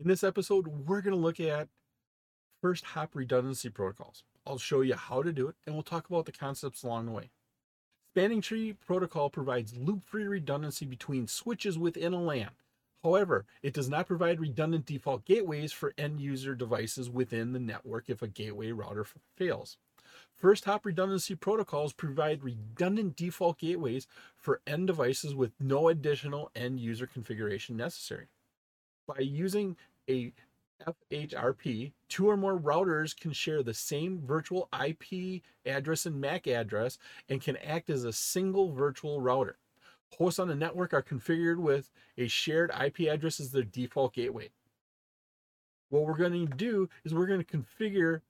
In this episode, we're going to look at first hop redundancy protocols. I'll show you how to do it, and we'll talk about the concepts along the way. Spanning tree protocol provides loop-free redundancy between switches within a LAN. However, it does not provide redundant default gateways for end user devices within the network if a gateway router fails. First hop redundancy protocols provide redundant default gateways for end devices with no additional end user configuration necessary. By using a FHRP, two or more routers can share the same virtual IP address and MAC address and can act as a single virtual router. Hosts on the network are configured with a shared IP address as their default gateway. What we're going to do is we're going to configure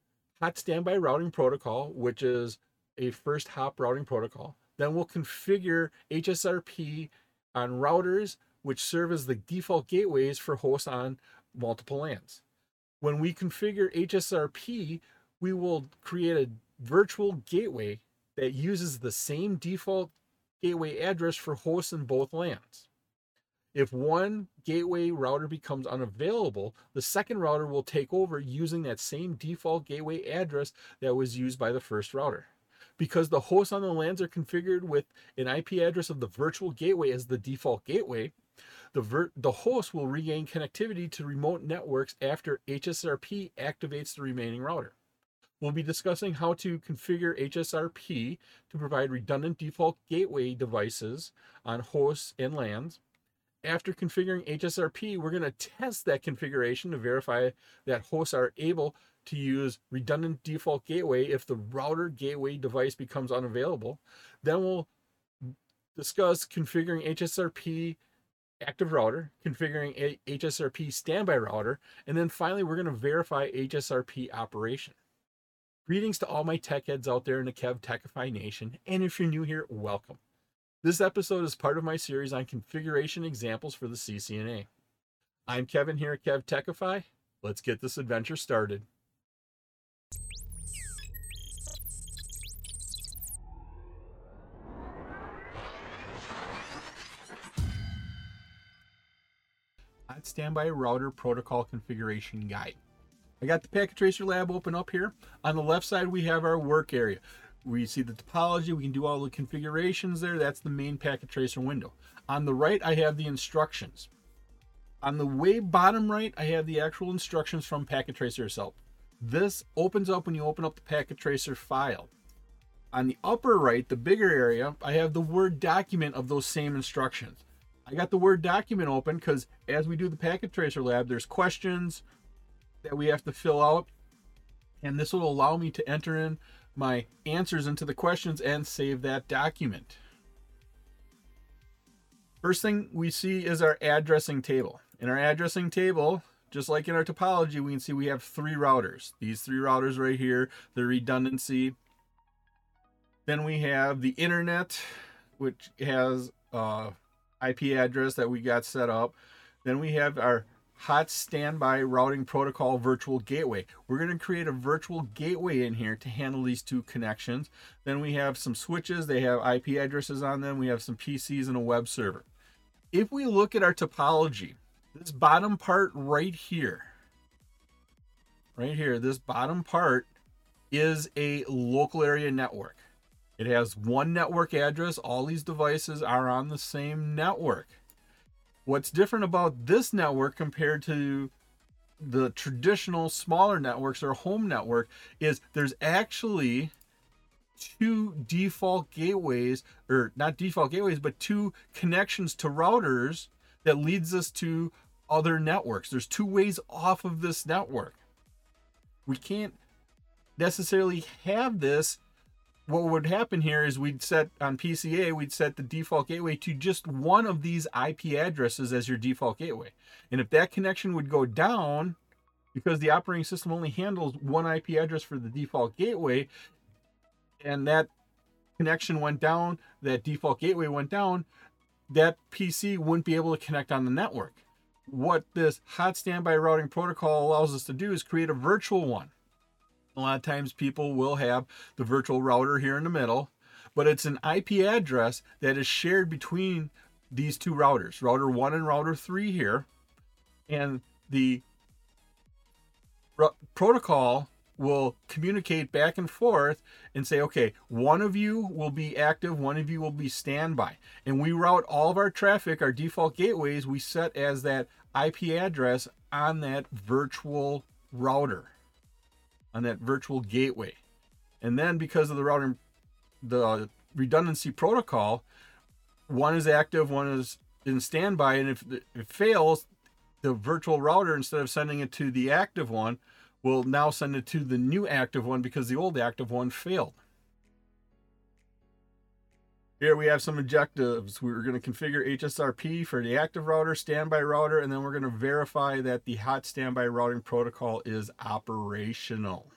hot standby routing protocol, which is a first hop routing protocol. Then we'll configure HSRP on routers, which serve as the default gateways for hosts on multiple LANs. When we configure HSRP, we will create a virtual gateway that uses the same default gateway address for hosts in both LANs. If one gateway router becomes unavailable, the second router will take over using that same default gateway address that was used by the first router. Because the hosts on the LANs are configured with an IP address of the virtual gateway as the default gateway, the, ver- the host will regain connectivity to remote networks after HSRP activates the remaining router. We'll be discussing how to configure HSRP to provide redundant default gateway devices on hosts and LANs. After configuring HSRP, we're going to test that configuration to verify that hosts are able to use redundant default gateway if the router gateway device becomes unavailable. Then we'll discuss configuring HSRP active router, configuring a HSRP standby router, and then finally we're going to verify HSRP operation. Greetings to all my tech heads out there in the Kev Techify Nation, and if you're new here, welcome. This episode is part of my series on configuration examples for the CCNA. I'm Kevin here at Kev Techify. Let's get this adventure started. Standby Router Protocol Configuration Guide. I got the Packet Tracer Lab open up here. On the left side, we have our work area. We see the topology, we can do all the configurations there. That's the main Packet Tracer window. On the right, I have the instructions. On the way bottom right, I have the actual instructions from Packet Tracer itself. This opens up when you open up the Packet Tracer file. On the upper right, the bigger area, I have the Word document of those same instructions. I got the Word document open because as we do the Packet Tracer Lab, there's questions that we have to fill out. And this will allow me to enter in my answers into the questions and save that document. First thing we see is our addressing table. In our addressing table, just like in our topology, we can see we have three routers. These three routers right here, the redundancy. Then we have the internet, which has uh, IP address that we got set up. Then we have our hot standby routing protocol virtual gateway. We're going to create a virtual gateway in here to handle these two connections. Then we have some switches, they have IP addresses on them. We have some PCs and a web server. If we look at our topology, this bottom part right here, right here, this bottom part is a local area network. It has one network address. All these devices are on the same network. What's different about this network compared to the traditional smaller networks or home network is there's actually two default gateways or not default gateways but two connections to routers that leads us to other networks there's two ways off of this network we can't necessarily have this what would happen here is we'd set on PCA, we'd set the default gateway to just one of these IP addresses as your default gateway. And if that connection would go down, because the operating system only handles one IP address for the default gateway, and that connection went down, that default gateway went down, that PC wouldn't be able to connect on the network. What this hot standby routing protocol allows us to do is create a virtual one a lot of times people will have the virtual router here in the middle, but it's an IP address that is shared between these two routers, router 1 and router 3 here. And the ro- protocol will communicate back and forth and say, okay, one of you will be active, one of you will be standby. And we route all of our traffic, our default gateways, we set as that IP address on that virtual router, on that virtual gateway. And then because of the routing, the redundancy protocol, one is active, one is in standby, and if it fails, the virtual router instead of sending it to the active one will now send it to the new active one because the old active one failed. Here we have some objectives. We're going to configure HSRP for the active router, standby router, and then we're going to verify that the hot standby routing protocol is operational.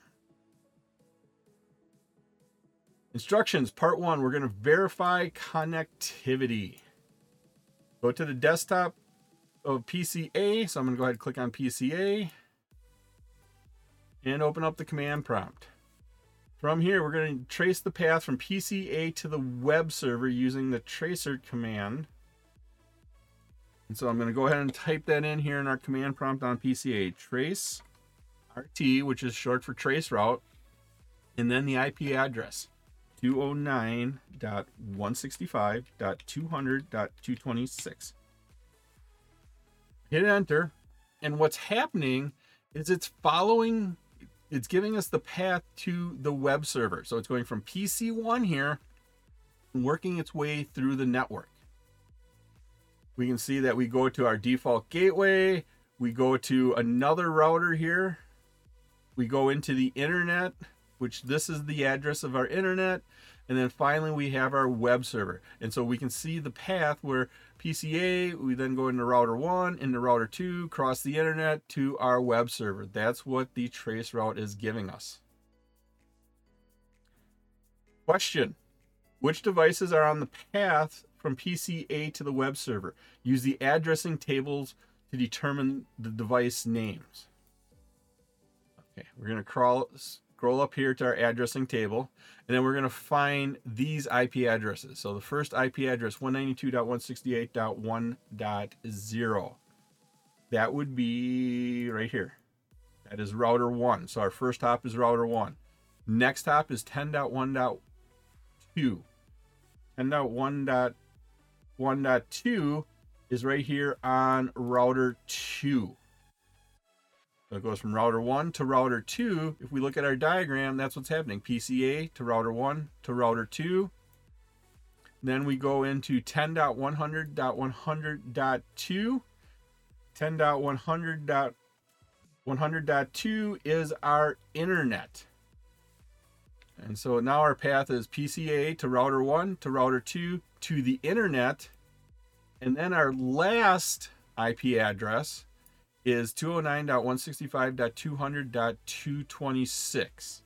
Instructions, part one, we're going to verify connectivity. Go to the desktop of PCA. So I'm going to go ahead and click on PCA and open up the command prompt. From here, we're going to trace the path from PCA to the web server using the tracer command. And so I'm going to go ahead and type that in here in our command prompt on PCA. Trace RT, which is short for trace route, and then the IP address 209.165.200.226. Hit enter, and what's happening is it's following it's giving us the path to the web server. So it's going from PC1 here, working its way through the network. We can see that we go to our default gateway, we go to another router here, we go into the internet, which this is the address of our internet, and then finally we have our web server. And so we can see the path where PCA, we then go into router one, into router two, cross the internet to our web server. That's what the trace route is giving us. Question. Which devices are on the path from PCA to the web server? Use the addressing tables to determine the device names. Okay, we're going to crawl scroll up here to our addressing table, and then we're going to find these IP addresses. So the first IP address, 192.168.1.0. That would be right here. That is router 1. So our first hop is router 1. Next hop is 10.1.2. 10.1.1.2 is right here on router 2. It goes from router 1 to router 2. If we look at our diagram, that's what's happening. PCA to router 1 to router 2. Then we go into 10.100.100.2. 10.100.100.2 is our internet. And so now our path is PCA to router 1 to router 2 to the internet. And then our last IP address is 209.165.200.226,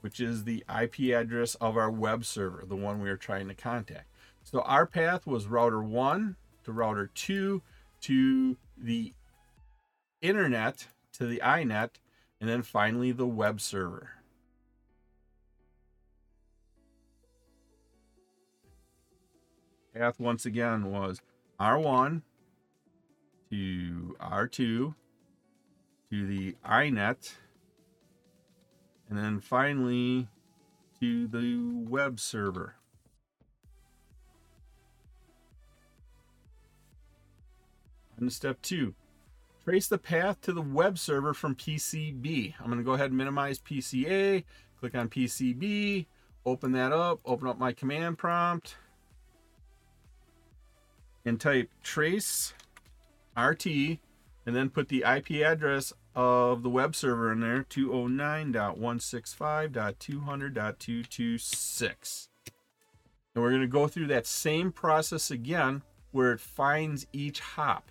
which is the IP address of our web server, the one we are trying to contact. So our path was router 1 to router 2 to the internet to the inet and then finally the web server. Path once again was R1 to R2 to the iNet, and then finally to the web server. And step two, trace the path to the web server from PCB. I'm going to go ahead and minimize PCA, click on PCB, open that up, open up my command prompt, and type trace RT, and then put the IP address of the web server in there 209.165.200.226. And we're going to go through that same process again where it finds each hop.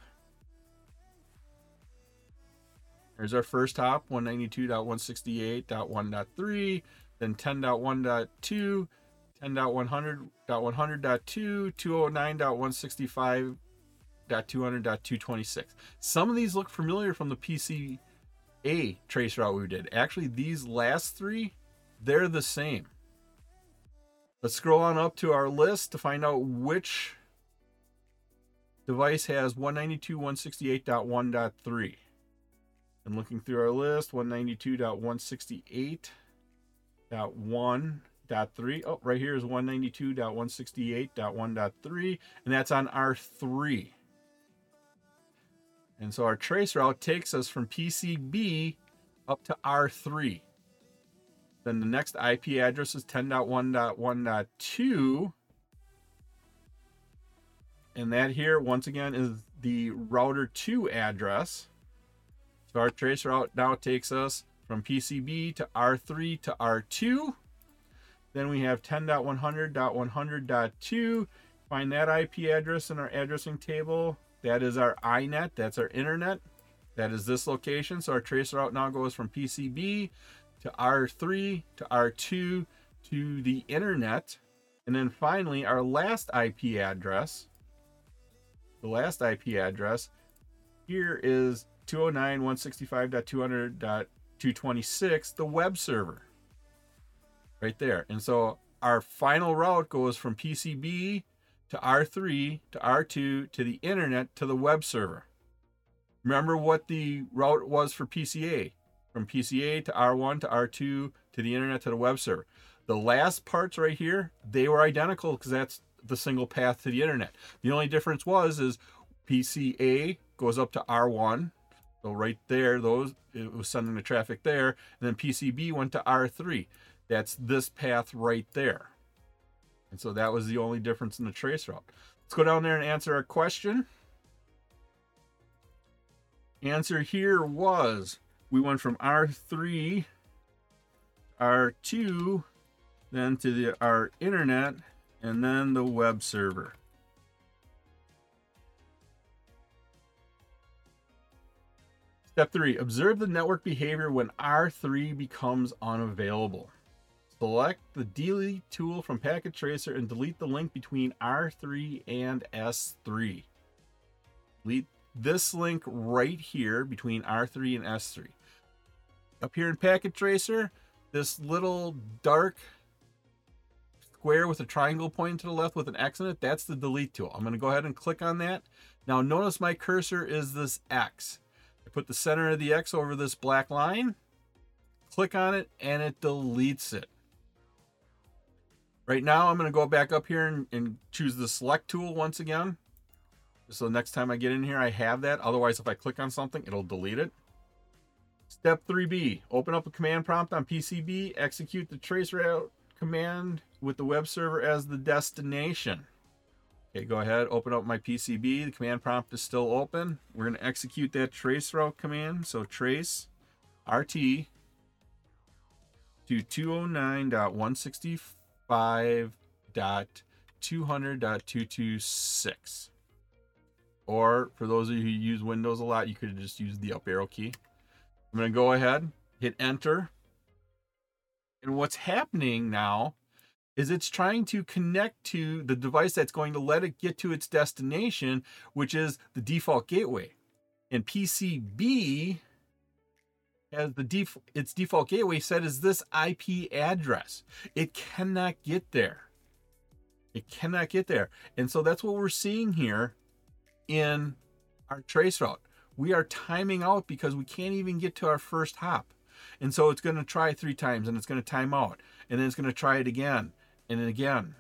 Here's our first hop 192.168.1.3, then 10.1.2, 10.100.100.2, 209.165 200.226. Some of these look familiar from the PCA trace route we did. Actually, these last three, they're the same. Let's scroll on up to our list to find out which device has 192.168.1.3. And looking through our list, 192.168.1.3. Oh, right here is 192.168.1.3, and that's on R3. And so our trace route takes us from PCB up to R3. Then the next IP address is 10.1.1.2. And that here, once again, is the router 2 address. So our trace route now takes us from PCB to R3 to R2. Then we have 10.100.100.2. Find that IP address in our addressing table. That is our iNet. That's our internet. That is this location. So our trace route now goes from PCB to R3 to R2 to the internet. And then finally, our last IP address, the last IP address here is 209.165.200.226, the web server. Right there. And so our final route goes from PCB to R3 to R2 to the internet to the web server. Remember what the route was for PCA from PCA to R1 to R2 to the internet to the web server. The last parts right here, they were identical because that's the single path to the internet. The only difference was is PCA goes up to R1. So right there, those it was sending the traffic there, and then PCB went to R3. That's this path right there. And so that was the only difference in the trace route. Let's go down there and answer our question. Answer here was we went from R3, R2, then to the our internet, and then the web server. Step three, observe the network behavior when R3 becomes unavailable. Select the delete tool from Packet Tracer and delete the link between R3 and S3. Delete this link right here between R3 and S3. Up here in Packet Tracer, this little dark square with a triangle pointing to the left with an X in it, that's the delete tool. I'm going to go ahead and click on that. Now notice my cursor is this X. I put the center of the X over this black line, click on it, and it deletes it. Right now, I'm going to go back up here and, and, choose the select tool once again. So next time I get in here, I have that. Otherwise, if I click on something, it'll delete it. Step 3B, open up a command prompt on PCB, execute the trace route command with the web server as the destination. Okay, go ahead, open up my PCB. The command prompt is still open. We're going to execute that trace route command. So trace RT to 209.165.200.226. Or for those of you who use Windows a lot, you could just use the up arrow key. I'm going to go ahead, hit enter. And what's happening now is it's trying to connect to the device that's going to let it get to its destination, which is the default gateway. And PCB has the def- its default gateway set is this IP address. It cannot get there. It cannot get there. And so that's what we're seeing here in our trace route. We are timing out because we can't even get to our first hop. And so it's going to try three times and it's going to time out. And then it's going to try it again and again.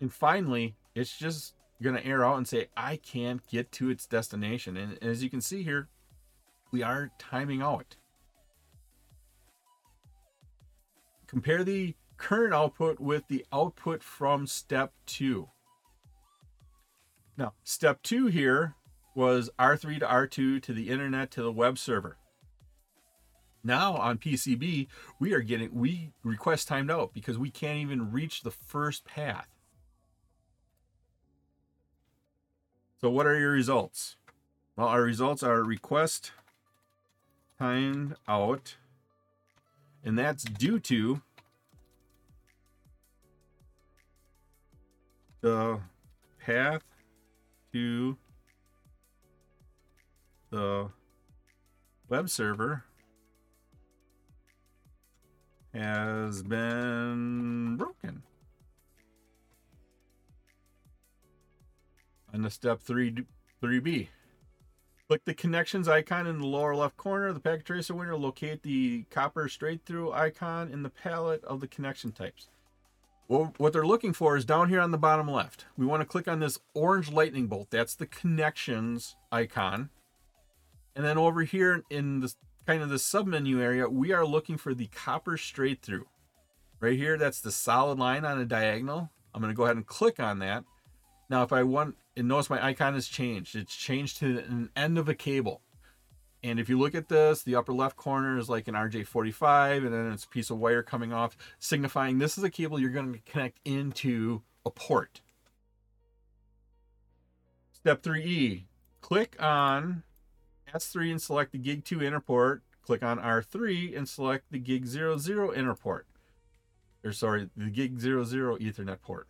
And finally, it's just going to air out and say, I can't get to its destination. And as you can see here, we are timing out. Compare the current output with the output from step two. Now, step two here was R3 to R2 to the internet to the web server. Now on PCB, we are getting we request timed out because we can't even reach the first path. So what are your results? Well, our results are request timed out, and that's due to the path to the web server has been broken. And the step 3 3B. Click the connections icon in the lower left corner of the packet tracer window. Locate the copper straight through icon in the palette of the connection types. Well, what they're looking for is down here on the bottom left. We want to click on this orange lightning bolt. That's the connections icon. And then over here in this kind of the submenu area, we are looking for the copper straight through. Right here, that's the solid line on a diagonal. I'm going to go ahead and click on that. Now, if I want, and notice my icon has changed. It's changed to an end of a cable. And if you look at this, the upper left corner is like an RJ45, and then it's a piece of wire coming off, signifying this is a cable you're going to connect into a port. Step 3E, click on S3 and select the Gig 2 inner port. Click on R3 and select the Gig 00 inner port. Or sorry, the Gig 00 Ethernet port.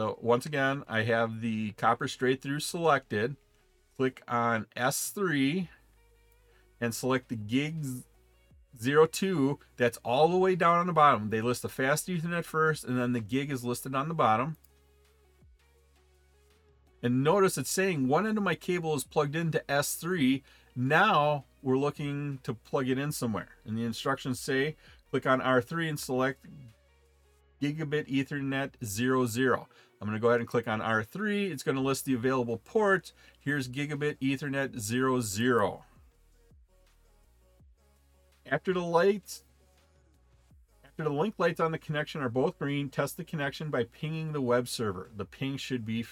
So once again, I have the copper straight through selected. Click on S3 and select the Gig 02. That's all the way down on the bottom. They list the fast Ethernet first, and then the gig is listed on the bottom. And notice it's saying one end of my cable is plugged into S3. Now we're looking to plug it in somewhere. And the instructions say click on R3 and select Gigabit Ethernet 00. I'm going to go ahead and click on R3. It's going to list the available ports. Here's Gigabit Ethernet 00. After the lights, after the link lights on the connection are both green, test the connection by pinging the web server. The ping should be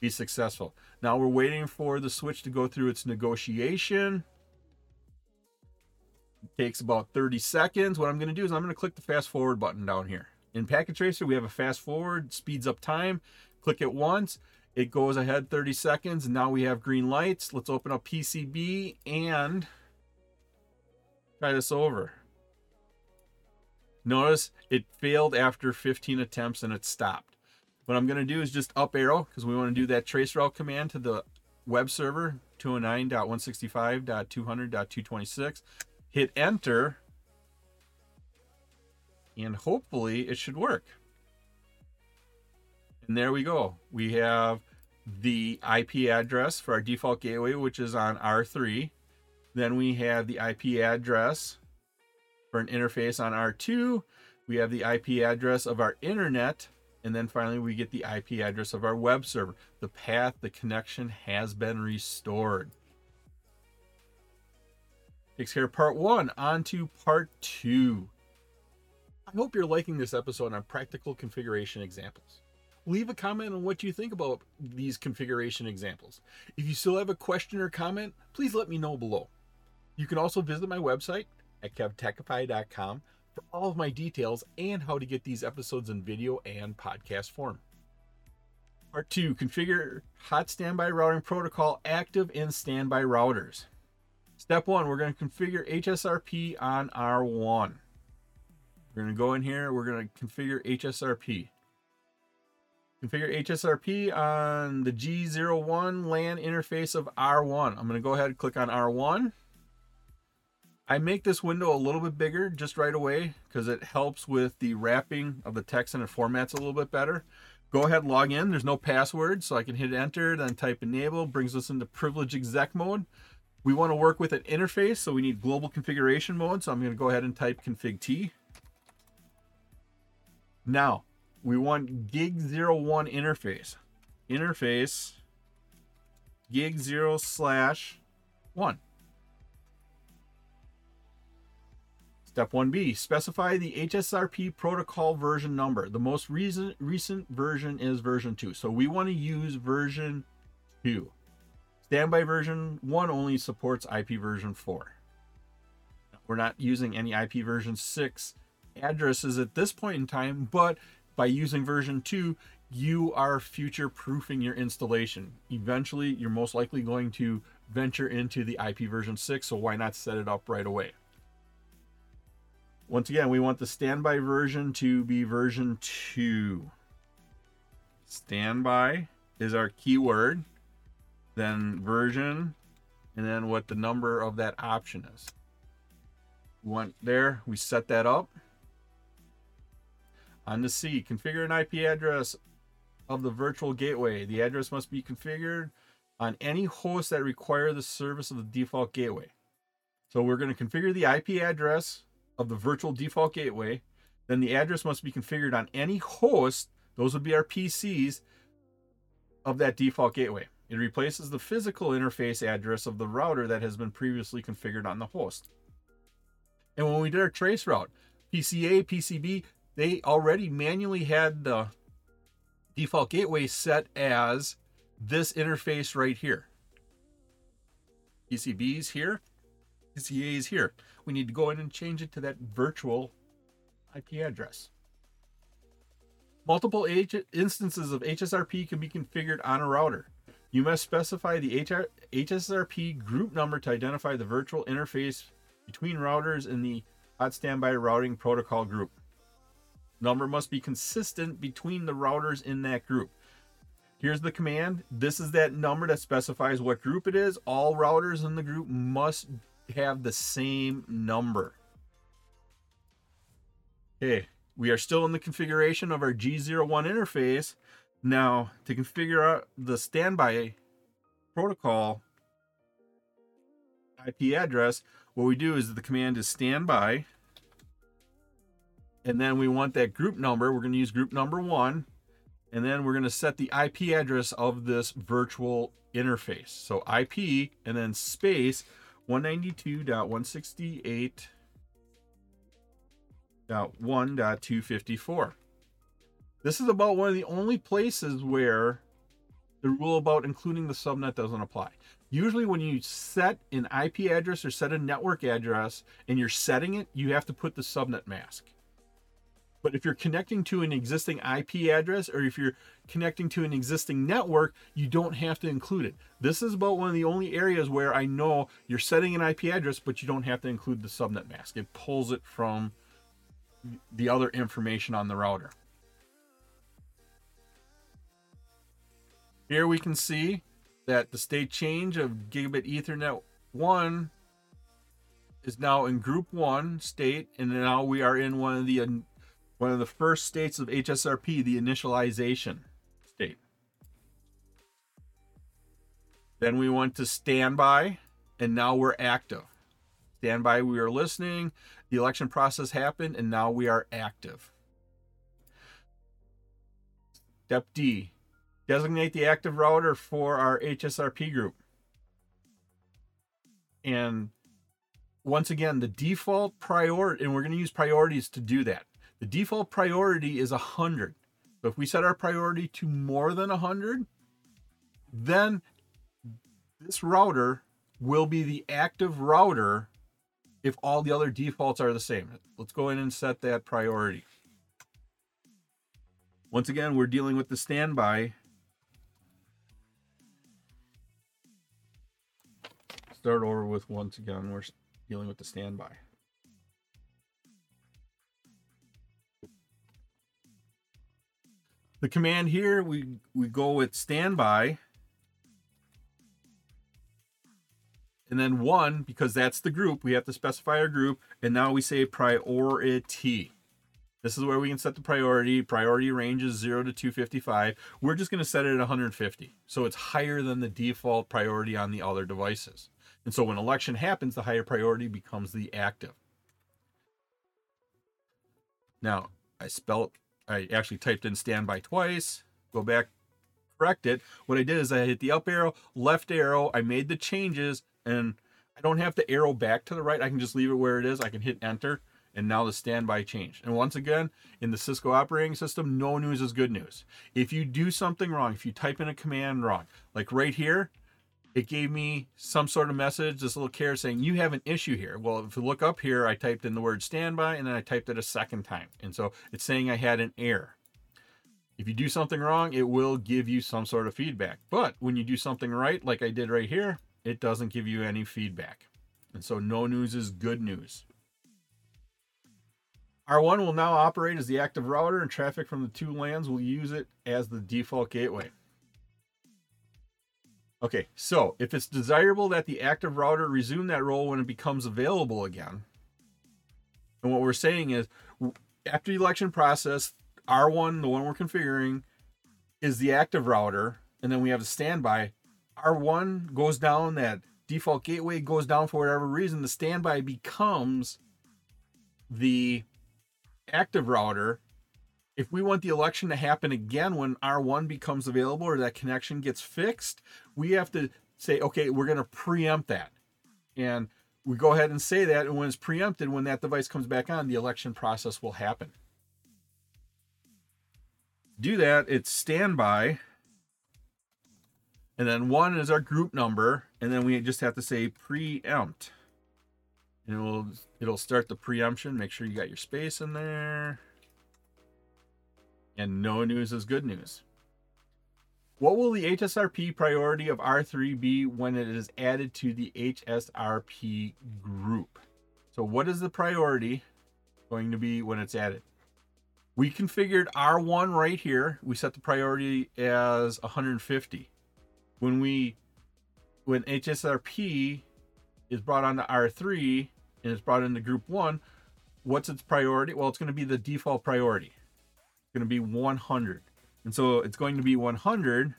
be successful. Now we're waiting for the switch to go through its negotiation. It takes about 30 seconds. What I'm going to do is I'm going to click the fast forward button down here. In Packet Tracer, we have a fast forward, speeds up time. Click it once, it goes ahead 30 seconds. Now we have green lights. Let's open up PCB and try this over. Notice it failed after 15 attempts and it stopped. What I'm going to do is just up arrow because we want to do that trace route command to the web server 209.165.200.226. Hit enter and hopefully it should work. And there we go. We have the IP address for our default gateway, which is on R3. Then we have the IP address for an interface on R2. We have the IP address of our internet. And then finally, we get the IP address of our web server. The path, the connection has been restored. Takes care of part one. On to part two. I hope you're liking this episode on practical configuration examples. Leave a comment on what you think about these configuration examples. If you still have a question or comment, please let me know below. You can also visit my website at kevtechify.com for all of my details and how to get these episodes in video and podcast form. Part 2 Configure hot standby routing protocol active and standby routers. Step 1 We're going to configure HSRP on R1. We're going to go in here. We're going to configure HSRP. Configure HSRP on the G01 LAN interface of R1. I'm going to go ahead and click on R1. I make this window a little bit bigger just right away because it helps with the wrapping of the text and it formats a little bit better. Go ahead and log in. There's no password, so I can hit enter, then type enable, brings us into privilege exec mode. We want to work with an interface, so we need global configuration mode. So I'm going to go ahead and type config T. Now, we want gig 01 interface. Interface gig 0 slash 1. Step 1b, specify the HSRP protocol version number. The most recent, recent version is version 2. So we want to use version 2. Standby version 1 only supports IP version 4. We're not using any IP version 6 addresses at this point in time, but by using version 2, you are future proofing your installation. Eventually, you're most likely going to venture into the IP version 6, so why not set it up right away? Once again, we want the standby version to be version 2. Standby is our keyword, then version, and then what the number of that option is. We want there, we set that up. On the C, configure an IP address of the virtual gateway. The address must be configured on any hosts that require the service of the default gateway. So we're going to configure the IP address of the virtual default gateway. Then the address must be configured on any host, those would be our PCs, of that default gateway. It replaces the physical interface address of the router that has been previously configured on the host. And when we did our trace route, PCA, PCB, they already manually had the default gateway set as this interface right here. PCBs here, PCAs here. We need to go in and change it to that virtual IP address. Multiple H- instances of HSRP can be configured on a router. You must specify the HR- HSRP group number to identify the virtual interface between routers in the hot standby routing protocol group. Number must be consistent between the routers in that group. Here's the command. This is that number that specifies what group it is. All routers in the group must have the same number. Okay, we are still in the configuration of our G01 interface. Now, to configure out the standby protocol IP address, what we do is the command is standby. And then we want that group number. We're going to use group number one. And then we're going to set the IP address of this virtual interface. So IP and then space 192.168.1.254. This is about one of the only places where the rule about including the subnet doesn't apply. Usually, when you set an IP address or set a network address and you're setting it, you have to put the subnet mask. But if you're connecting to an existing IP address or if you're connecting to an existing network, you don't have to include it. This is about one of the only areas where I know you're setting an IP address, but you don't have to include the subnet mask. It pulls it from the other information on the router. Here we can see that the state change of gigabit ethernet 1 is now in group 1 state and now we are in one of the one of the first states of HSRP the initialization state then we went to standby and now we're active standby we are listening the election process happened and now we are active step D designate the active router for our HSRP group. And once again, the default priority, and we're going to use priorities to do that. The default priority is 100. So if we set our priority to more than 100, then this router will be the active router if all the other defaults are the same. Let's go in and set that priority. Once again, we're dealing with the standby start over with once again. We're dealing with the standby. The command here, we, we go with standby. And then one, because that's the group, we have to specify our group. And now we say priority. This is where we can set the priority. Priority range is 0 to 255. We're just going to set it at 150. So it's higher than the default priority on the other devices. And so when election happens, the higher priority becomes the active. Now, I spelled, I actually typed in standby twice, go back, correct it. What I did is I hit the up arrow, left arrow, I made the changes, and I don't have to arrow back to the right. I can just leave it where it is. I can hit enter, and now the standby changed. And once again, in the Cisco operating system, no news is good news. If you do something wrong, if you type in a command wrong, like right here, it gave me some sort of message, this little caret saying, you have an issue here. Well, if you look up here, I typed in the word standby and then I typed it a second time. And so it's saying I had an error. If you do something wrong, it will give you some sort of feedback. But when you do something right, like I did right here, it doesn't give you any feedback. And so no news is good news. R1 will now operate as the active router and traffic from the two LANs will use it as the default gateway. Okay, so if it's desirable that the active router resume that role when it becomes available again, and what we're saying is after the election process, R1, the one we're configuring, is the active router, and then we have the standby. R1 goes down, that default gateway goes down for whatever reason, the standby becomes the active router. If we want the election to happen again when R1 becomes available or that connection gets fixed, we have to say, okay, we're going to preempt that. And we go ahead and say that. And when it's preempted, when that device comes back on, the election process will happen. Do that, it's standby. And then one is our group number. And then we just have to say preempt. And it will it'll start the preemption. Make sure you got your space in there. And no news is good news. What will the HSRP priority of R3 be when it is added to the HSRP group? So what is the priority going to be when it's added? We configured R1 right here. We set the priority as 150. When we when HSRP is brought onto R3 and it's brought into group 1, what's its priority? Well, it's going to be the default priority. Going to be 100. And so it's going to be 100,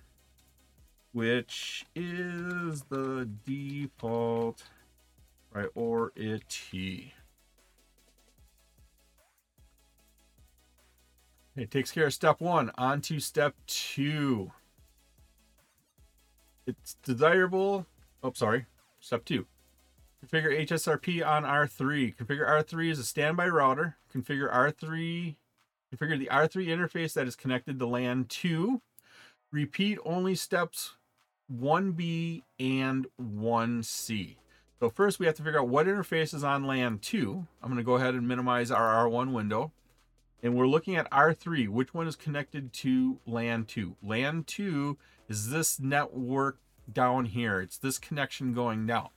which is the default priority. It takes care of step one. On to step two. It's desirable. Oh, sorry. Step two. Configure HSRP on R3. Configure R3 as a standby router. Configure R3 Configure the R3 interface that is connected to LAN 2. Repeat only steps 1B and 1C. So first we have to figure out what interface is on LAN 2. I'm going to go ahead and minimize our R1 window. And we're looking at R3. Which one is connected to LAN 2? LAN 2 is this network down here. It's this connection going down.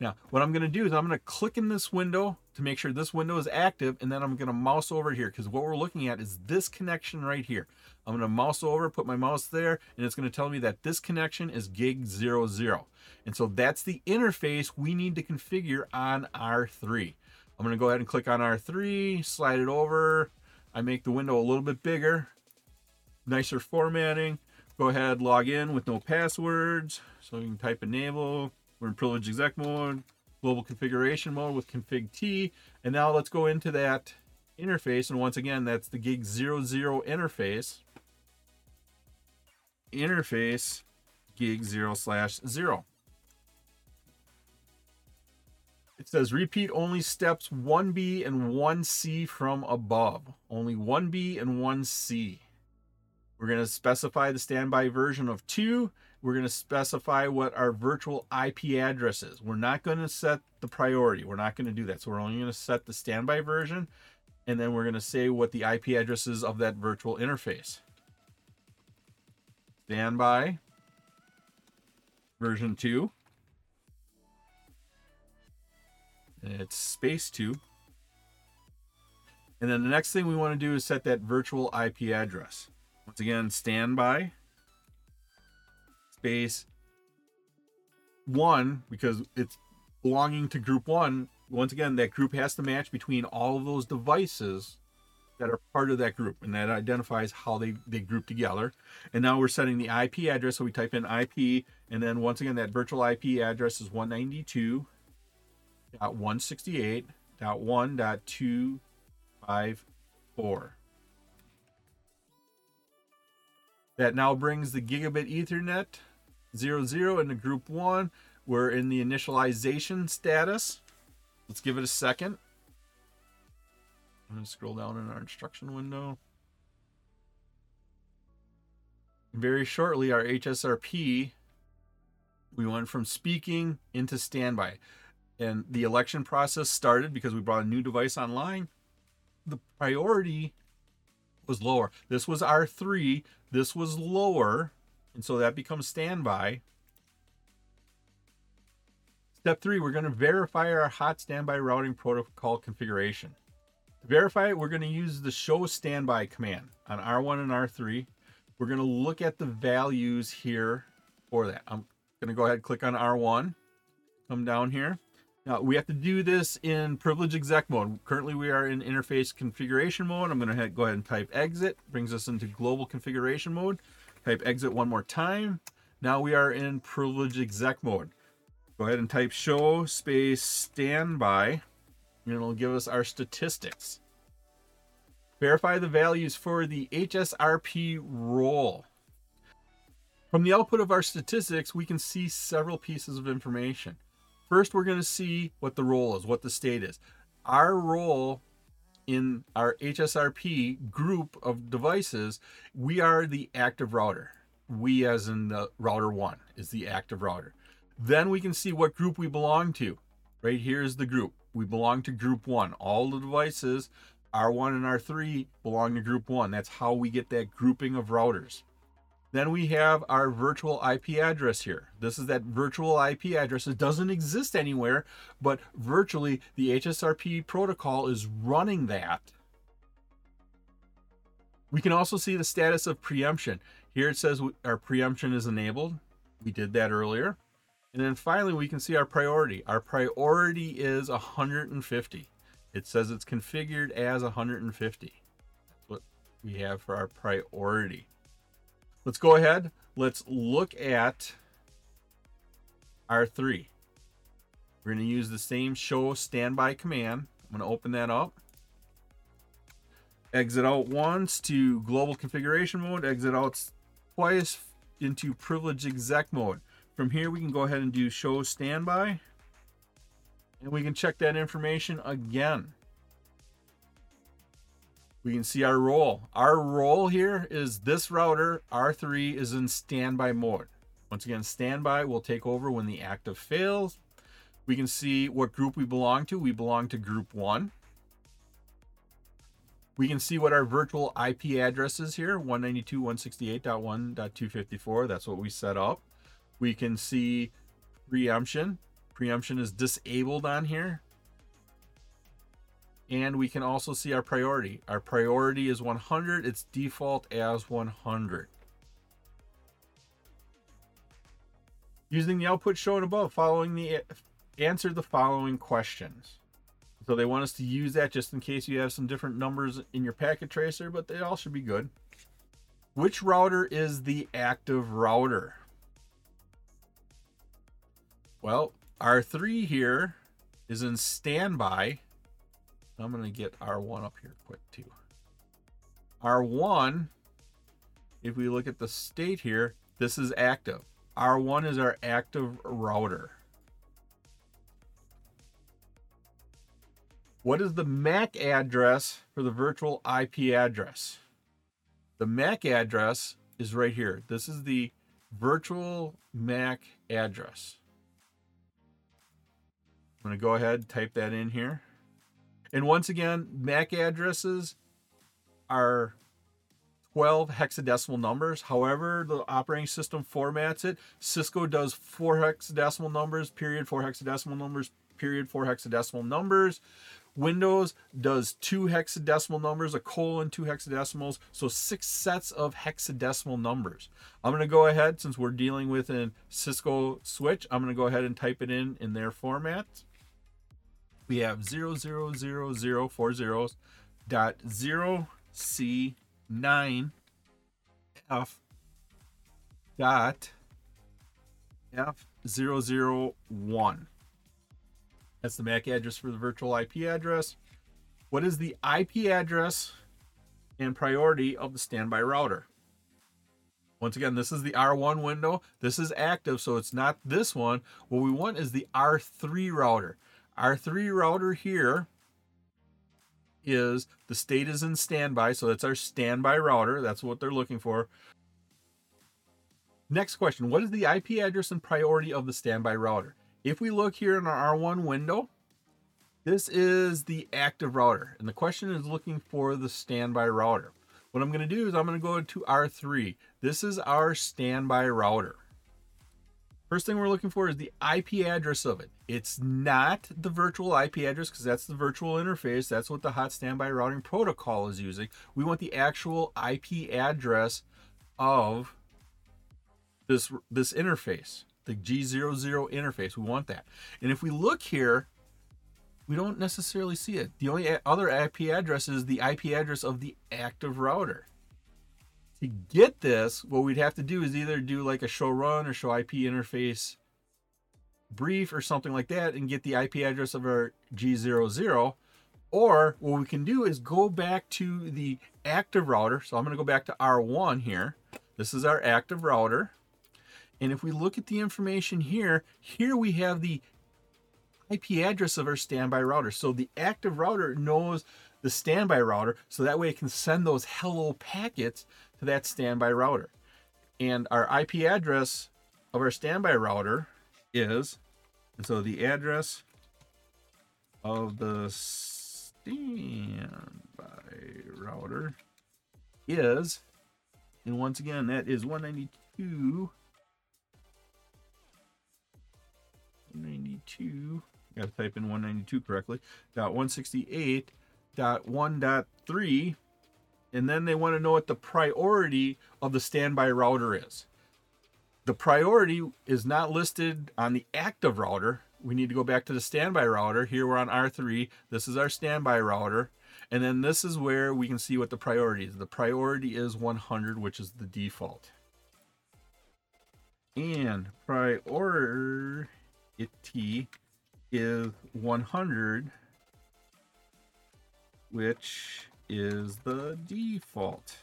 Now, what I'm going to do is I'm going to click in this window to make sure this window is active, and then I'm going to mouse over here because what we're looking at is this connection right here. I'm going to mouse over, put my mouse there, and it's going to tell me that this connection is gig 00. And so that's the interface we need to configure on R3. I'm going to go ahead and click on R3, slide it over. I make the window a little bit bigger, nicer formatting. Go ahead, log in with no passwords. So you can type enable, we're in privilege exec mode, global configuration mode with config T. And now let's go into that interface. And once again, that's the gig 00 interface. Interface gig 0 slash 0. It says repeat only steps 1B and 1C from above. Only 1B and 1C. We're going to specify the standby version of 2 we're going to specify what our virtual IP address is. We're not going to set the priority. We're not going to do that. So we're only going to set the standby version, and then we're going to say what the IP address is of that virtual interface. Standby version 2. It's space 2. And then the next thing we want to do is set that virtual IP address. Once again, standby space one because it's belonging to group one. Once again, that group has to match between all of those devices that are part of that group, and that identifies how they, they group together. And now we're setting the IP address, so we type in IP, and then once again, that virtual IP address is 192.168.1.254. That now brings the gigabit Ethernet zero zero into group one. We're in the initialization status. Let's give it a second. I'm going to scroll down in our instruction window. Very shortly, our HSRP, we went from speaking into standby. And the election process started because we brought a new device online. The priority was lower. This was R3. This was lower. And so that becomes standby. Step three, we're going to verify our hot standby routing protocol configuration. To verify it, we're going to use the show standby command on R1 and R3. We're going to look at the values here for that. I'm going to go ahead and click on R1, come down here. Now we have to do this in privilege exec mode. Currently we are in interface configuration mode. I'm going to go ahead and type exit, brings us into global configuration mode. Type exit one more time. Now we are in privilege exec mode. Go ahead and type show space standby, and it'll give us our statistics. Verify the values for the HSRP role. From the output of our statistics, we can see several pieces of information. First, we're going to see what the role is, what the state is. Our role in our HSRP group of devices, we are the active router. We, as in the router one, is the active router. Then we can see what group we belong to. Right here is the group. We belong to group one. All the devices, R1 and R3, belong to group one. That's how we get that grouping of routers. Then we have our virtual IP address here. This is that virtual IP address. It doesn't exist anywhere, but virtually the HSRP protocol is running that. We can also see the status of preemption. Here it says our preemption is enabled. We did that earlier. And then finally, we can see our priority. Our priority is 150. It says it's configured as 150. That's what we have for our priority. Let's go ahead. Let's look at R3. We're going to use the same show standby command. I'm going to open that up. Exit out once to global configuration mode. Exit out twice into privilege exec mode. From here, we can go ahead and do show standby. And we can check that information again. We can see our role. Our role here is this router, R3, is in standby mode. Once again, standby will take over when the active fails. We can see what group we belong to. We belong to group one. We can see what our virtual IP address is here, 192.168.1.254. That's what we set up. We can see preemption. Preemption is disabled on here. And we can also see our priority. Our priority is 100. It's default as 100. Using the output shown above, following the answer the following questions. So they want us to use that just in case you have some different numbers in your packet tracer, but they all should be good. Which router is the active router? Well, R3 here is in standby. I'm going to get R1 up here quick too. R1, if we look at the state here, this is active. R1 is our active router. What is the MAC address for the virtual IP address? The MAC address is right here. This is the virtual MAC address. I'm going to go ahead and type that in here. And once again, MAC addresses are 12 hexadecimal numbers. However, the operating system formats it. Cisco does four hexadecimal numbers, period, four hexadecimal numbers, period, four hexadecimal numbers. Windows does two hexadecimal numbers, a colon, two hexadecimals, so six sets of hexadecimal numbers. I'm going to go ahead, since we're dealing with a Cisco switch, I'm going to go ahead and type it in in their format we have 0, 0, 0, 0, four zeros, dot 0 C 9 F dot F 001. That's the MAC address for the virtual IP address. What is the IP address and priority of the standby router? Once again, this is the R1 window. This is active, so it's not this one. What we want is the R3 router. R3 router here is the state is in standby, so that's our standby router. That's what they're looking for. Next question, what is the IP address and priority of the standby router? If we look here in our R1 window, this is the active router, and the question is looking for the standby router. What I'm going to do is I'm going to go to R3. This is our standby router. First thing we're looking for is the IP address of it. It's not the virtual IP address because that's the virtual interface. That's what the hot standby routing protocol is using. We want the actual IP address of this this interface, the G00 interface. We want that. And if we look here, we don't necessarily see it. The only other IP address is the IP address of the active router. To get this, what we'd have to do is either do like a show run or show IP interface brief or something like that and get the IP address of our G00. Or what we can do is go back to the active router. So I'm going to go back to R1 here. This is our active router. And if we look at the information here, here we have the IP address of our standby router. So the active router knows the standby router, so that way it can send those hello packets to that standby router. And our IP address of our standby router is, and so the address of the standby router is, and once again, that is 192. 192 got to type in 192 correctly dot 168 dot 1 dot 3 and then they want to know what the priority of the standby router is. The priority is not listed on the active router. We need to go back to the standby router. Here we're on r3 this is our standby router. And then this is where we can see what the priority is. The priority is 100 which is the default. And priority is 100, which is the default.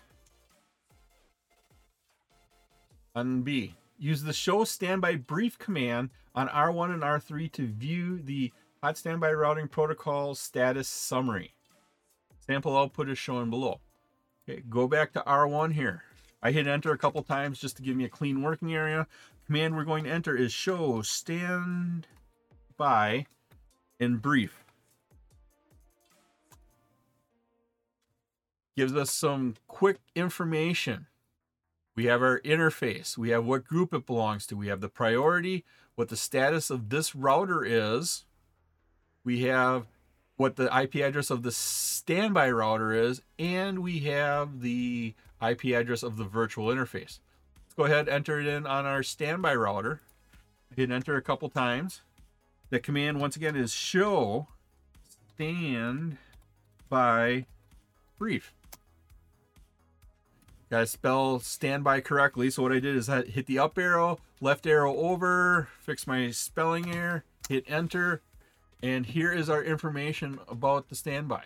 On B, use the show standby brief command on R1 and R3 to view the hot standby routing protocol status summary. Sample output is shown below. Okay, go back to R1 here. I hit enter a couple times just to give me a clean working area. Command we're going to enter is show standby in brief. Gives us some quick information. We have our interface. We have what group it belongs to. We have the priority, what the status of this router is. We have what the IP address of the standby router is, and we have the IP address of the virtual interface. Let's go ahead and enter it in on our standby router. Hit enter a couple times. The command, once again, is show stand by brief. Gotta spell standby correctly. So what I did is I hit the up arrow, left arrow over, fix my spelling error, hit enter, and here is our information about the standby.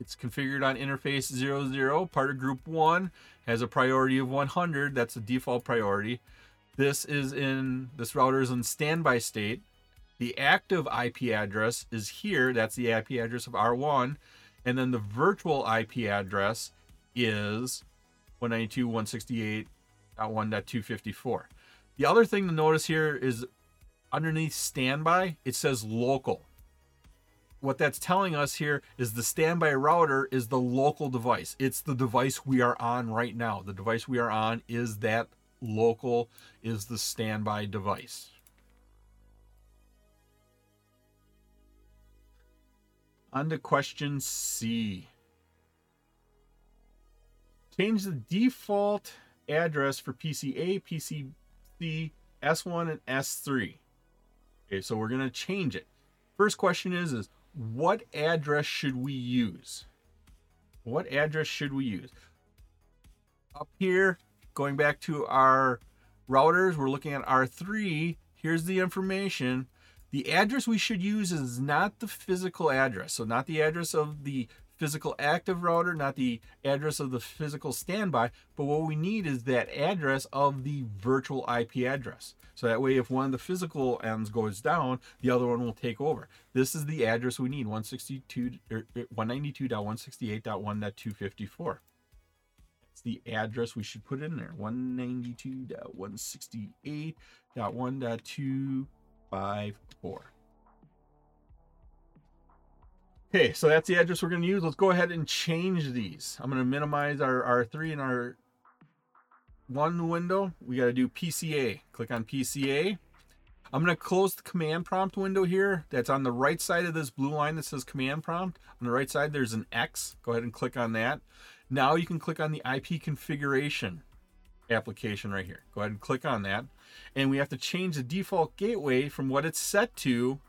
It's configured on interface 00, part of group 1, has a priority of 100, that's the default priority. This is in, this router is in standby state. The active IP address is here. That's the IP address of R1. And then the virtual IP address is 192.168.1.254. The other thing to notice here is underneath standby, it says local. What that's telling us here is the standby router is the local device. It's the device we are on right now. The device we are on is that local, is the standby device. On to question C. Change the default address for PCA, PCC, S1, and S3. Okay, so we're going to change it. First question is, is what address should we use? What address should we use? Up here, going back to our routers, we're looking at R3. Here's the information. The address we should use is not the physical address. So not the address of the physical active router, not the address of the physical standby, but what we need is that address of the virtual IP address. So that way, if one of the physical ends goes down, the other one will take over. This is the address we need, 162 or er, er, 192.168.1.254. It's the address we should put in there, 192.168.1.254 five, four. Okay, so that's the address we're going to use. Let's go ahead and change these. I'm going to minimize our R3 and our one window. We got to do PCA. Click on PCA. I'm going to close the command prompt window here. That's on the right side of this blue line that says command prompt. On the right side, there's an X. Go ahead and click on that. Now you can click on the IP configuration application right here. Go ahead and click on that. And we have to change the default gateway from what it's set to,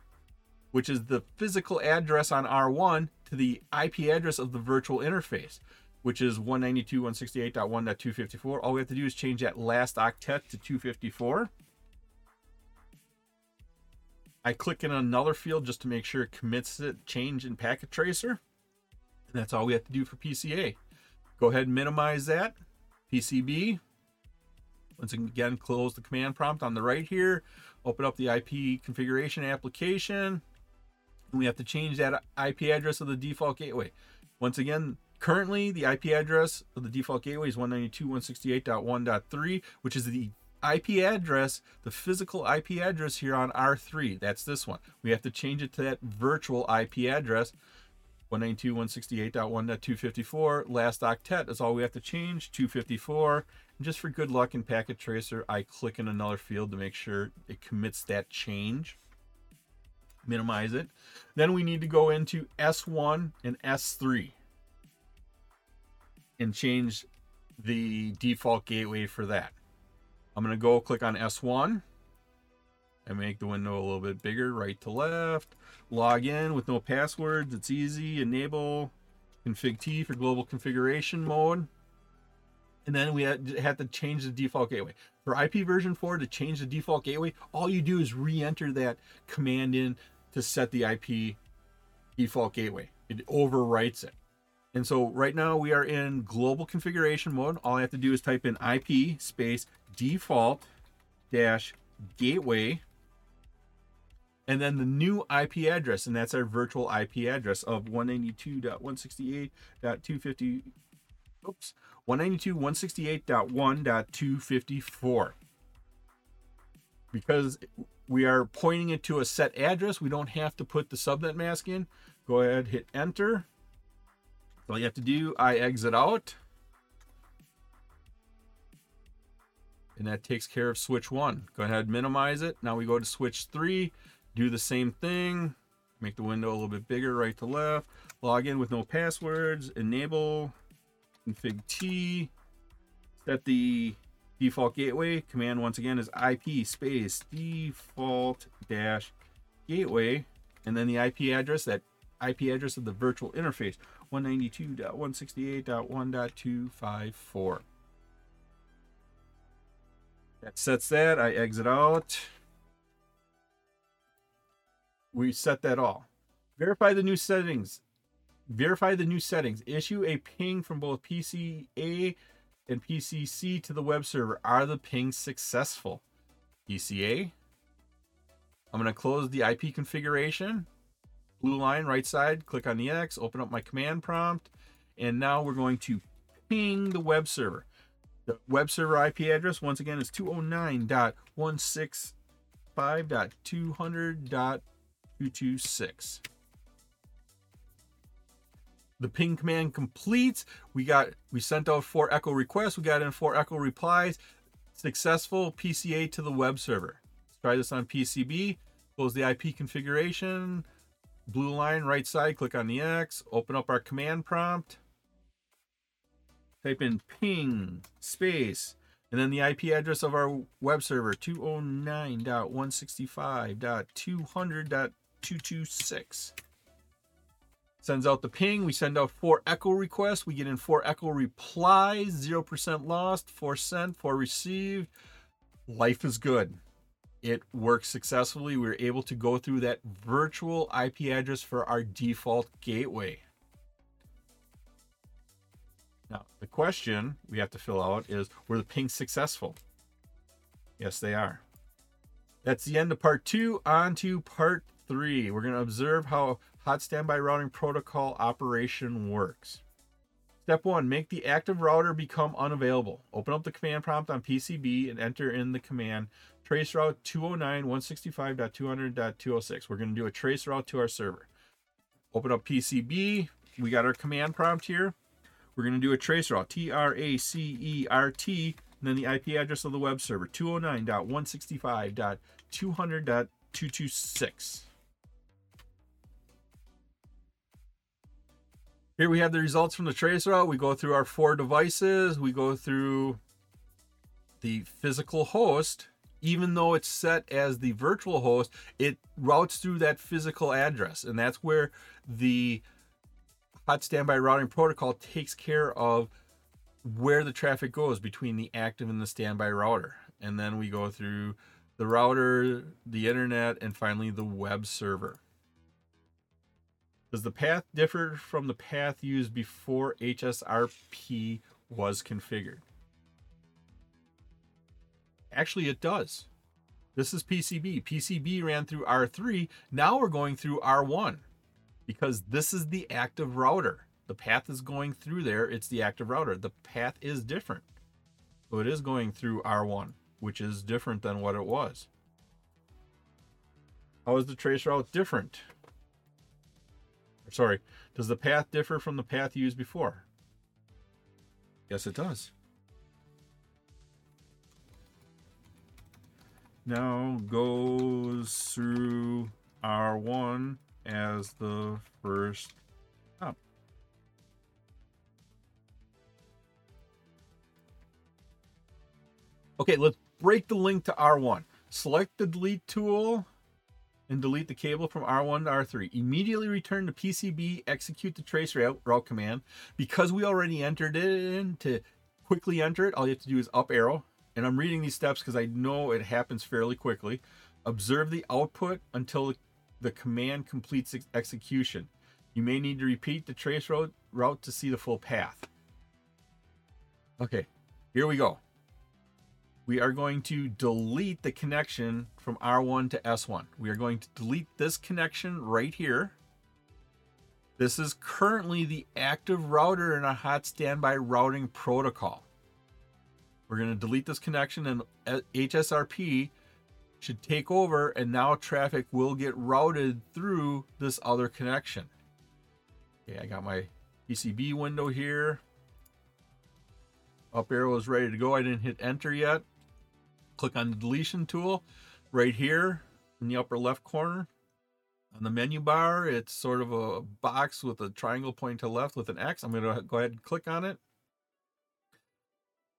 which is the physical address on R1, to the IP address of the virtual interface. which is 192.168.1.254. All we have to do is change that last octet to 254. I click in another field just to make sure it commits it change in packet tracer. And that's all we have to do for PCA. Go ahead and minimize that. PCB. Once again, close the command prompt on the right here. Open up the IP configuration application. We have to change that IP address of the default gateway. Once again, currently the IP address of the default gateway is 192.168.1.3, which is the IP address, the physical IP address here on R3. That's this one. We have to change it to that virtual IP address. 192.168.1.254. Last octet is all we have to change. 254. And just for good luck in Packet Tracer, I click in another field to make sure it commits that change. Minimize it. Then we need to go into S1 and S3 and change the default gateway for that. I'm going to go click on S1 and make the window a little bit bigger, right to left. Log in with no passwords. It's easy. Enable config T for global configuration mode. And then we had to change the default gateway. For IP version 4 to change the default gateway, all you do is re-enter that command in to set the IP default gateway. It overwrites it. And so right now we are in global configuration mode. All I have to do is type in IP space default dash gateway and then the new IP address, and that's our virtual IP address of 192.168.250. Oops, 192.168.1.254. Because we are pointing it to a set address, we don't have to put the subnet mask in. Go ahead, hit enter. All you have to do, I exit out. And that takes care of switch one. Go ahead, minimize it. Now we go to switch three, do the same thing. Make the window a little bit bigger, right to left. Log in with no passwords. Enable config T. Set the default gateway. Command once again is IP space default dash gateway. And then the IP address, that IP address of the virtual interface, 192.168.1.254. That sets that. I exit out. We set that all. Verify the new settings. Verify the new settings. Issue a ping from both PCA and PCC to the web server. Are the pings successful? PCA. I'm going to close the IP configuration. Blue line, right side, click on the X, open up my command prompt, and now we're going to ping the web server. The web server IP address, once again, is 209.165.200.226. The ping command completes. We got we sent out four echo requests. We got in four echo replies. Successful PCA to the web server. Let's try this on PCB. Close the IP configuration. Blue line, right side, click on the X. Open up our command prompt type in ping space and then the IP address of our web server 209.165.200.226 sends out the ping. We send out four echo requests. We get in four echo replies. 0% lost. 4 sent. 4 received. Life is good. It works successfully. We are able to go through that virtual ip address for our default gateway. Now, the question we have to fill out is Were the pings successful? Yes, they are. That's the end of part two. On to part three. We're going to observe how hot standby routing protocol operation works. Step one, make the active router become unavailable. Open up the command prompt on PCB and enter in the command traceroute 209.165.200.206. We're going to do a trace route to our server. Open up PCB. We got our command prompt here. We're going to do a trace route, T-R-A-C-E-R-T, and then the IP address of the web server, 209.165.200.226. Here we have the results from the trace route. We go through our four devices. We go through the physical host. Even though it's set as the virtual host, it routes through that physical address. And that's where the hot standby routing protocol takes care of where the traffic goes between the active and the standby router. And then we go through the router, the internet, and finally the web server. Does the path differ from the path used before HSRP was configured? Actually, it does. This is PCB. PCB ran through R3. Now we're going through R1 because this is the active router. The path is going through there. It's the active router. The path is different. So it is going through R1, which is different than what it was. How is the trace route different? Sorry, does the path differ from the path you used before? Yes, it does. Now goes through R1 as the first. Okay, let's break the link to R1. Select the delete tool and delete the cable from R1 to R3. Immediately return to PCB, execute the trace route, route command. Because we already entered it in, to quickly enter it, all you have to do is up arrow. And I'm reading these steps because I know it happens fairly quickly. Observe the output until the command completes ex execution. You may need to repeat the trace route, route to see the full path. Okay, here we go. We are going to delete the connection from R1 to S1. We are going to delete this connection right here. This is currently the active router in a hot standby routing protocol. We're going to delete this connection and uh, HSRP should take over and now traffic will get routed through this other connection. Okay, I got my PCB window here. Up arrow is ready to go. I didn't hit enter yet. Click on the deletion tool right here in the upper left corner. On the menu bar, it's sort of a box with a triangle pointing to left with an X. I'm going to go ahead and click on it.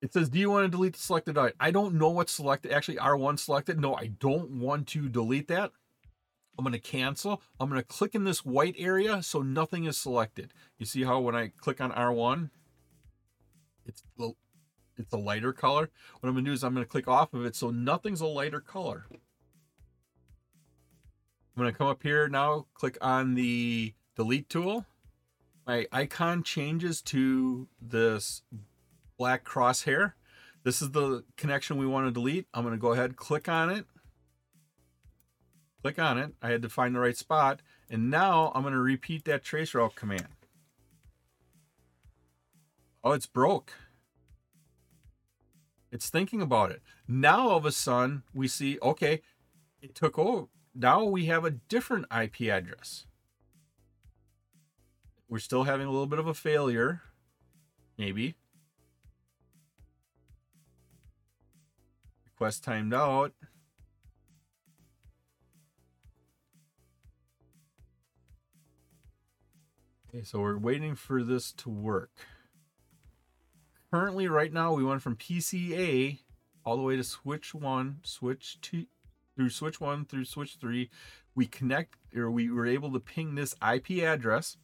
It says, do you want to delete the selected item? I don't know what's selected. Actually, R1 selected. No, I don't want to delete that. I'm going to cancel. I'm going to click in this white area so nothing is selected. You see how when I click on R1, it's it's a lighter color. What I'm to do is I'm to click off of it so nothing's a lighter color. I'm to come up here now, click on the delete tool. My icon changes to this black crosshair. This is the connection we want to delete. I'm to go ahead, click on it. Click on it. I had to find the right spot. And now I'm to repeat that trace route command. Oh, it's broke. It's thinking about it. Now all of a sudden we see, okay, it took over. Now we have a different IP address. We're still having a little bit of a failure, maybe. Request timed out. Okay, so we're waiting for this to work. Currently, right now, we went from PCA all the way to switch one, switch two, through switch one through switch three. We connect, or we were able to ping this IP address.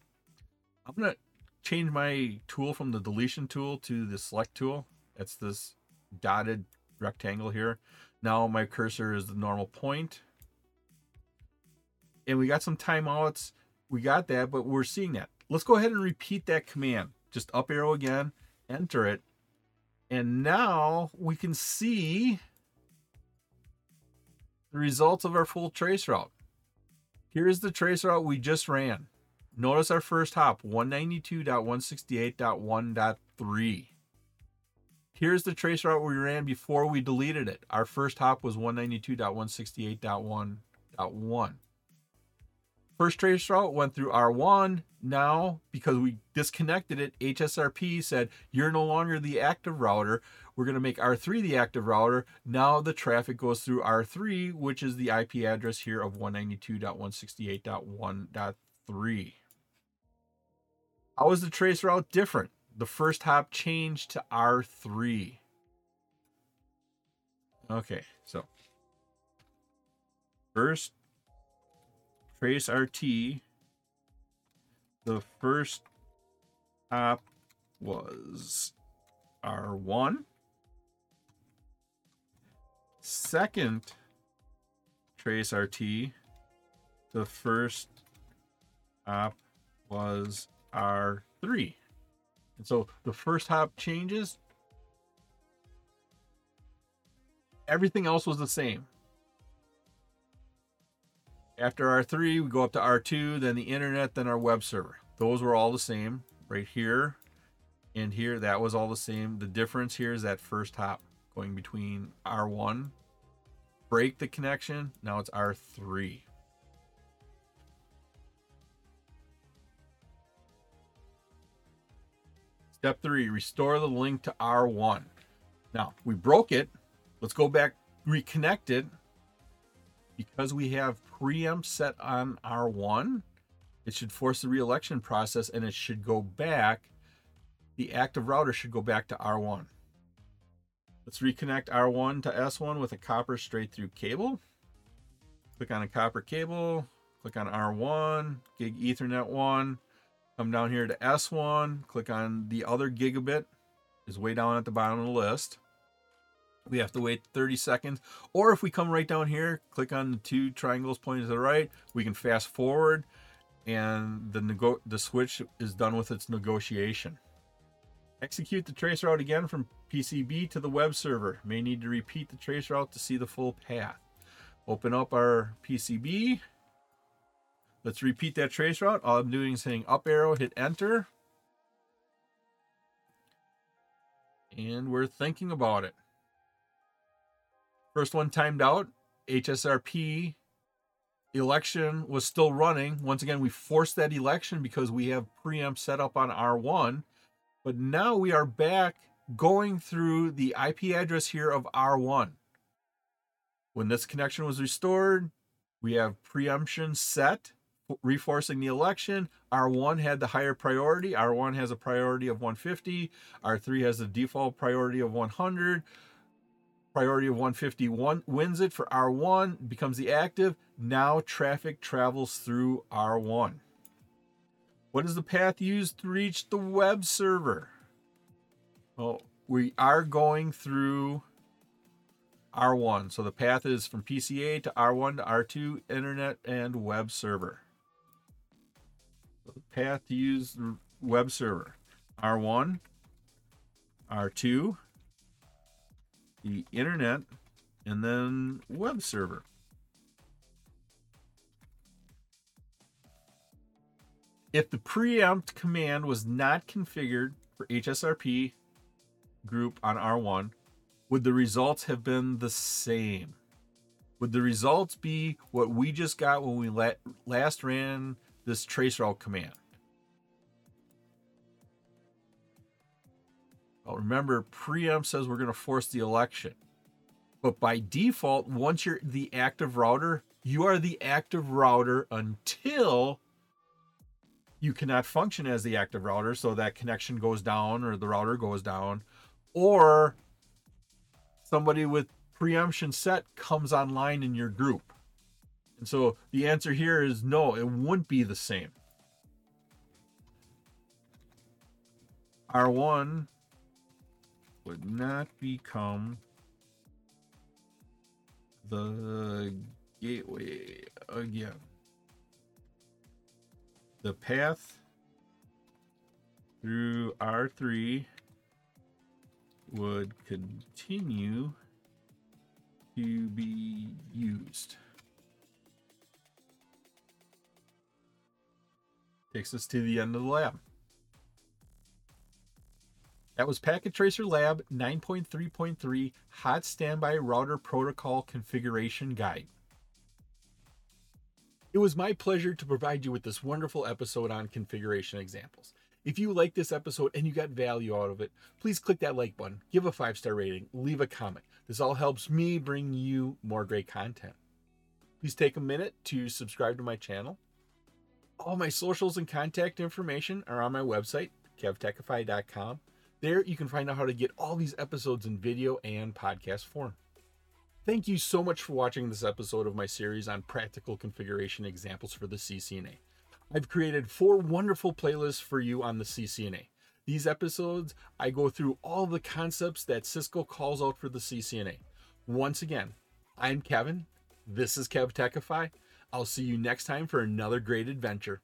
I'm gonna change my tool from the deletion tool to the select tool. That's this dotted rectangle here. Now my cursor is the normal point. And we got some timeouts. We got that, but we're seeing that. Let's go ahead and repeat that command. Just up arrow again, enter it. And now we can see the results of our full trace route. Here's the trace route we just ran. Notice our first hop, 192.168.1.3. Here's the trace route we ran before we deleted it. Our first hop was 192.168.1.1. First trace route went through R1. Now, because we disconnected it, HSRP said, you're no longer the active router. We're going to make R3 the active router. Now the traffic goes through R3, which is the IP address here of 192.168.1.3. How is the trace route different? the first hop changed to R3. Okay, so first trace RT, the first hop was R1. Second trace RT, the first hop was R3. And so the first hop changes. Everything else was the same. After R3, we go up to R2, then the internet, then our web server. Those were all the same right here and here. That was all the same. The difference here is that first hop going between R1, break the connection. Now it's R3. Step three, restore the link to R1. Now we broke it. Let's go back, reconnect it. Because we have preempt set on R1, it should force the reelection process and it should go back. The active router should go back to R1. Let's reconnect R1 to S1 with a copper straight through cable. Click on a copper cable, click on R1, gig ethernet 1, Come down here to S1, click on the other gigabit, is way down at the bottom of the list. We have to wait 30 seconds. Or if we come right down here, click on the two triangles pointing to the right, we can fast forward and the, nego- the switch is done with its negotiation. Execute the trace route again from PCB to the web server. May need to repeat the trace route to see the full path. Open up our PCB Let's repeat that trace route. All I'm doing is hitting up arrow, hit enter. And we're thinking about it. First one timed out. HSRP election was still running. Once again, we forced that election because we have preempt set up on R1. But now we are back going through the IP address here of R1. When this connection was restored, we have preemption set reforcing the election. R1 had the higher priority. R1 has a priority of 150. R3 has a default priority of 100. Priority of 151 wins it for R1, becomes the active. Now traffic travels through R1. What is the path used to reach the web server? Well, we are going through R1. So the path is from PCA to R1 to R2, internet and web server path to use the web server. R1, R2, the internet, and then web server. If the preempt command was not configured for HSRP group on R1, would the results have been the same? Would the results be what we just got when we last ran this traceroute command. Remember, preempt says we're going to force the election. But by default, once you're the active router, you are the active router until you cannot function as the active router. So that connection goes down or the router goes down. Or somebody with preemption set comes online in your group. And so the answer here is no, it wouldn't be the same. R1 would not become the gateway again. The path through R3 would continue to be used. Takes us to the end of the lab. That was Packet Tracer Lab 9.3.3 Hot Standby Router Protocol Configuration Guide. It was my pleasure to provide you with this wonderful episode on configuration examples. If you like this episode and you got value out of it, please click that like button, give a five star rating, leave a comment. This all helps me bring you more great content. Please take a minute to subscribe to my channel all my socials and contact information are on my website, kevtechify.com. There you can find out how to get all these episodes in video and podcast form. Thank you so much for watching this episode of my series on practical configuration examples for the CCNA. I've created four wonderful playlists for you on the CCNA. These episodes, I go through all the concepts that Cisco calls out for the CCNA. Once again, I'm Kevin. This is KevTechify. I'll see you next time for another great adventure.